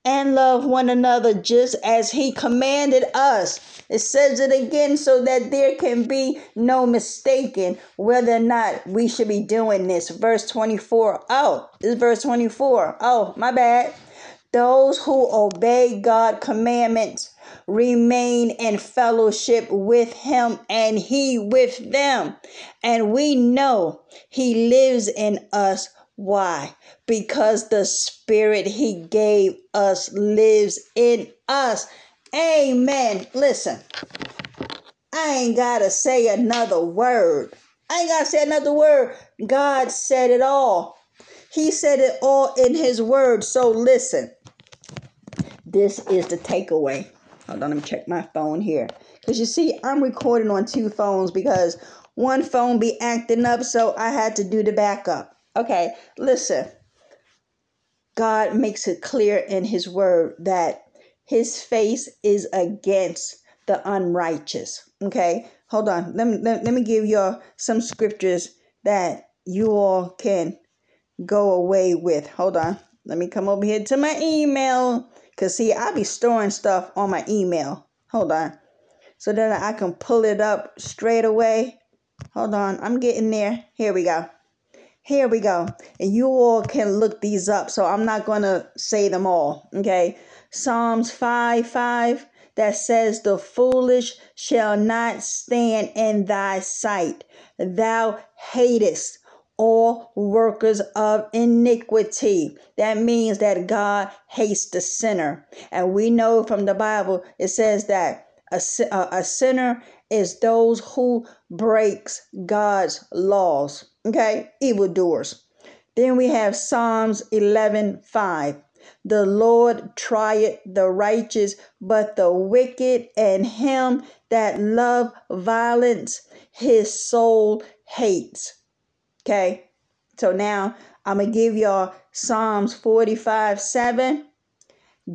and love one another just as he commanded us. It says it again so that there can be no mistaking whether or not we should be doing this. Verse 24. Oh, this is verse 24. Oh, my bad. Those who obey God's commandments remain in fellowship with Him and He with them. And we know He lives in us. Why? Because the Spirit He gave us lives in us. Amen. Listen, I ain't got to say another word. I ain't got to say another word. God said it all. He said it all in His word. So listen, this is the takeaway. Hold on, let me check my phone here. Because you see, I'm recording on two phones because one phone be acting up, so I had to do the backup. Okay, listen. God makes it clear in His word that his face is against the unrighteous. Okay, hold on. Let me let, let me give you some scriptures that you all can go away with. Hold on. Let me come over here to my email. Cause see, I be storing stuff on my email. Hold on. so that I can pull it up straight away. Hold on, I'm getting there. Here we go. Here we go. And you all can look these up, so I'm not going to say them all. Okay. Psalms 5 5 that says, The foolish shall not stand in thy sight. Thou hatest all workers of iniquity. That means that God hates the sinner. And we know from the Bible, it says that a, a, sinner is those who breaks God's laws. Okay, evildoers. Then we have Psalms 11 5. The Lord trieth the righteous, but the wicked and him that love violence, his soul hates. Okay, so now I'm going to give y'all Psalms 45 7,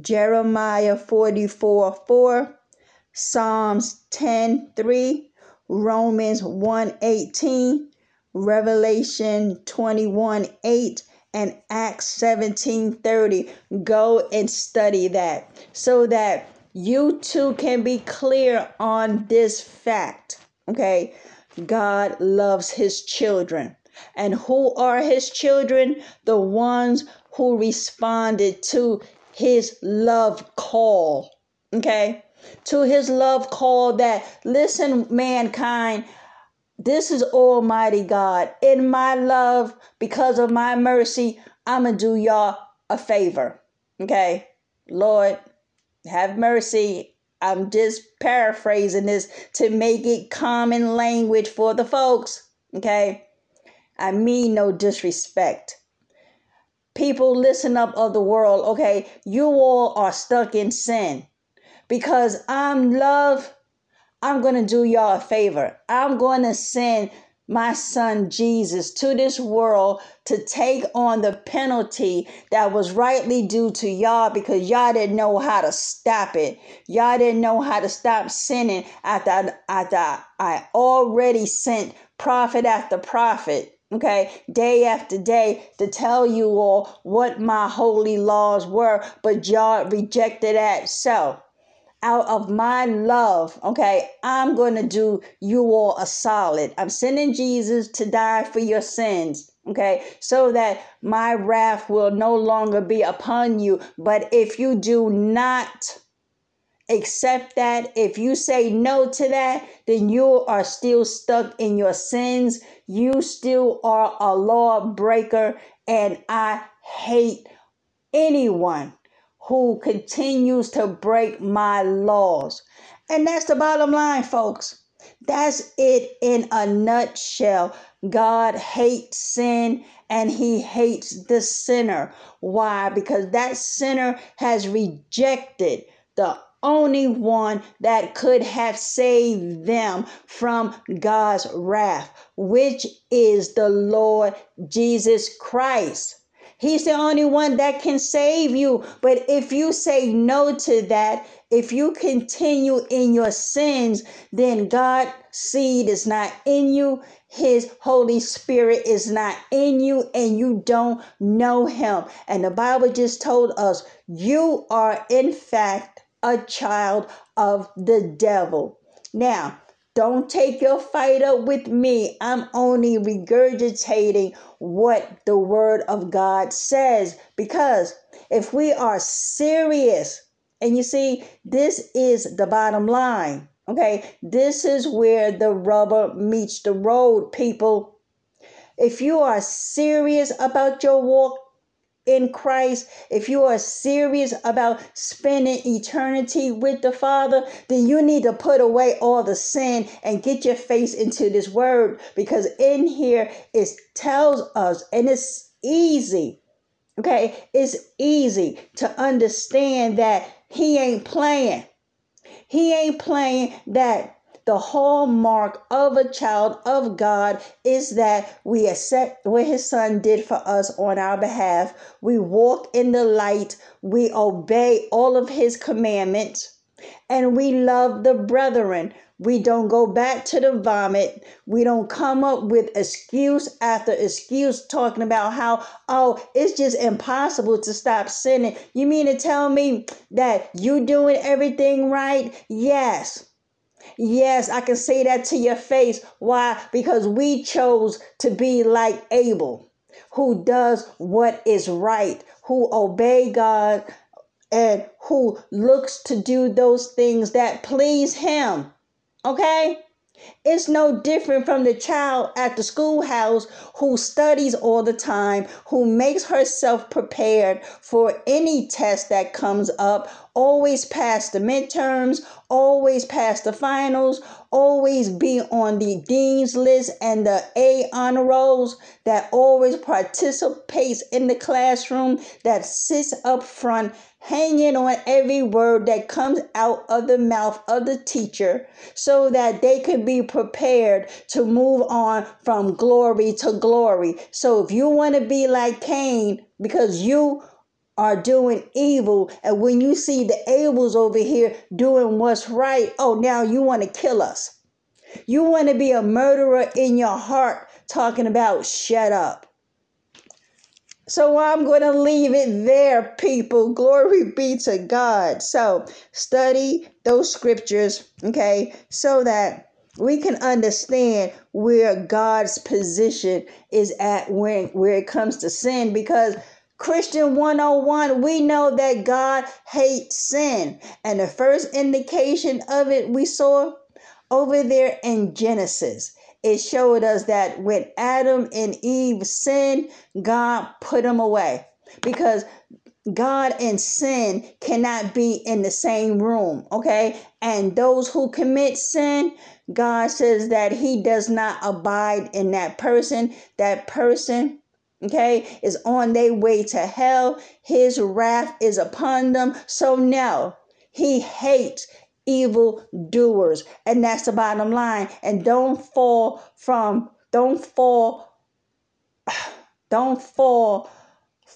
Jeremiah 44 4, Psalms 10 3, Romans 1 18, Revelation 21 8, and Acts 17 30. Go and study that so that you too can be clear on this fact. Okay, God loves his children. And who are his children? The ones who responded to his love call. Okay? To his love call that, listen, mankind, this is Almighty God. In my love, because of my mercy, I'm going to do y'all a favor. Okay? Lord, have mercy. I'm just paraphrasing this to make it common language for the folks. Okay? I mean no disrespect. People, listen up of the world, okay? You all are stuck in sin. Because I'm love, I'm going to do y'all a favor. I'm going to send my son Jesus to this world to take on the penalty that was rightly due to y'all because y'all didn't know how to stop it. Y'all didn't know how to stop sinning after, after I already sent prophet after prophet okay, day after day to tell you all what my holy laws were, but y'all rejected that. So, out of my love, okay, I'm going to do you all a solid. I'm sending Jesus to die for your sins, okay, so that my wrath will no longer be upon you. But if you do not, accept that, if you say no to that, then you are still stuck in your sins. You still are a lawbreaker. And I hate anyone who continues to break my laws. And that's the bottom line, folks. That's it in a nutshell. God hates sin and he hates the sinner. Why? Because that sinner has rejected the only one that could have saved them from God's wrath, which is the Lord Jesus Christ. He's the only one that can save you. But if you say no to that, if you continue in your sins, then God's seed is not in you. His Holy Spirit is not in you, and you don't know Him. And the Bible just told us you are, in fact, a child of the devil. Now, don't take your fight up with me. I'm only regurgitating what the word of God says because if we are serious, and you see, this is the bottom line. Okay, this is where the rubber meets the road, people. If you are serious about your walk in Christ, if you are serious about spending eternity with the Father, then you need to put away all the sin and get your face into this word because in here it tells us, and it's easy, okay? It's easy to understand that He ain't playing. He ain't playing that the hallmark of a child of God is that we accept what his son did for us on our behalf. We walk in the light. We obey all of his commandments and we love the brethren. We don't go back to the vomit. We don't come up with excuse after excuse talking about how, oh, it's just impossible to stop sinning. You mean to tell me that you're doing everything right? Yes. Yes, I can say that to your face. Why? Because we chose to be like Abel, who does what is right, who obey God, and who looks to do those things that please him. Okay? It's no different from the child at the schoolhouse who studies all the time, who makes herself prepared for any test that comes up, always pass the midterms, always pass the finals, always be on the dean's list and the A honor rolls, that always participates in the classroom, that sits up front hanging on every word that comes out of the mouth of the teacher so that they could be prepared to move on from glory to glory. So if you want to be like Cain, because you are doing evil, and when you see the Abels over here doing what's right, oh, now you want to kill us. You want to be a murderer in your heart, talking about shut up. So I'm going to leave it there, people. Glory be to God. So study those scriptures, okay, so that we can understand where God's position is at when where it comes to sin because Christian 101, we know that God hates sin. And the first indication of it we saw over there in Genesis it showed us that when Adam and Eve sinned, God put them away because God and sin cannot be in the same room, okay? And those who commit sin, God says that He does not abide in that person. That person, okay, is on their way to hell. His wrath is upon them. So, now He hates evil doers. And that's the bottom line. And don't fall from, don't fall, don't fall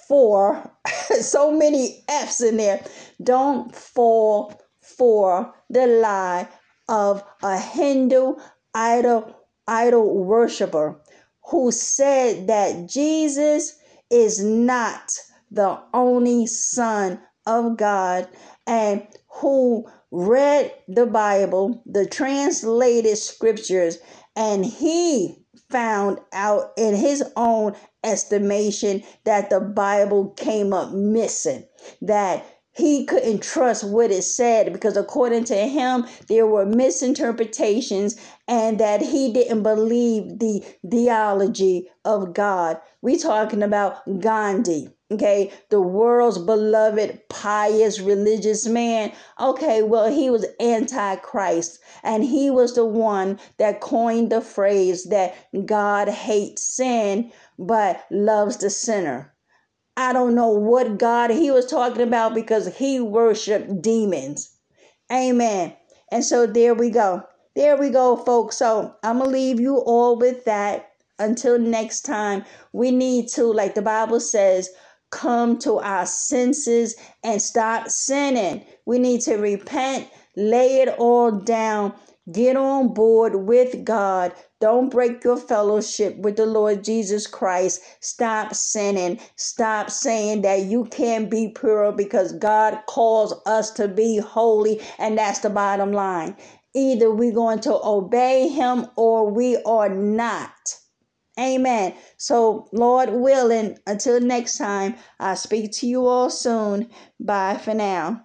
for so many F's in there. Don't fall for the lie of a Hindu idol idol worshiper who said that Jesus is not the only son of God and who read the Bible, the translated scriptures, and he found out in his own estimation that the Bible came up missing, that he couldn't trust what it said because according to him there were misinterpretations and that he didn't believe the theology of God. We talking about Gandhi okay, the world's beloved, pious, religious man. Okay, well, he was antichrist, and he was the one that coined the phrase that God hates sin but loves the sinner. I don't know what God he was talking about because he worshiped demons. Amen. And so there we go. There we go, folks. So I'm going to leave you all with that. Until next time, we need to, like the Bible says, come to our senses and stop sinning. We need to repent, lay it all down, get on board with God. Don't break your fellowship with the Lord Jesus Christ. Stop sinning. Stop saying that you can't be pure because God calls us to be holy, and that's the bottom line. Either we're going to obey Him or we are not. Amen. So, Lord willing, until next time, I'll speak to you all soon. Bye for now.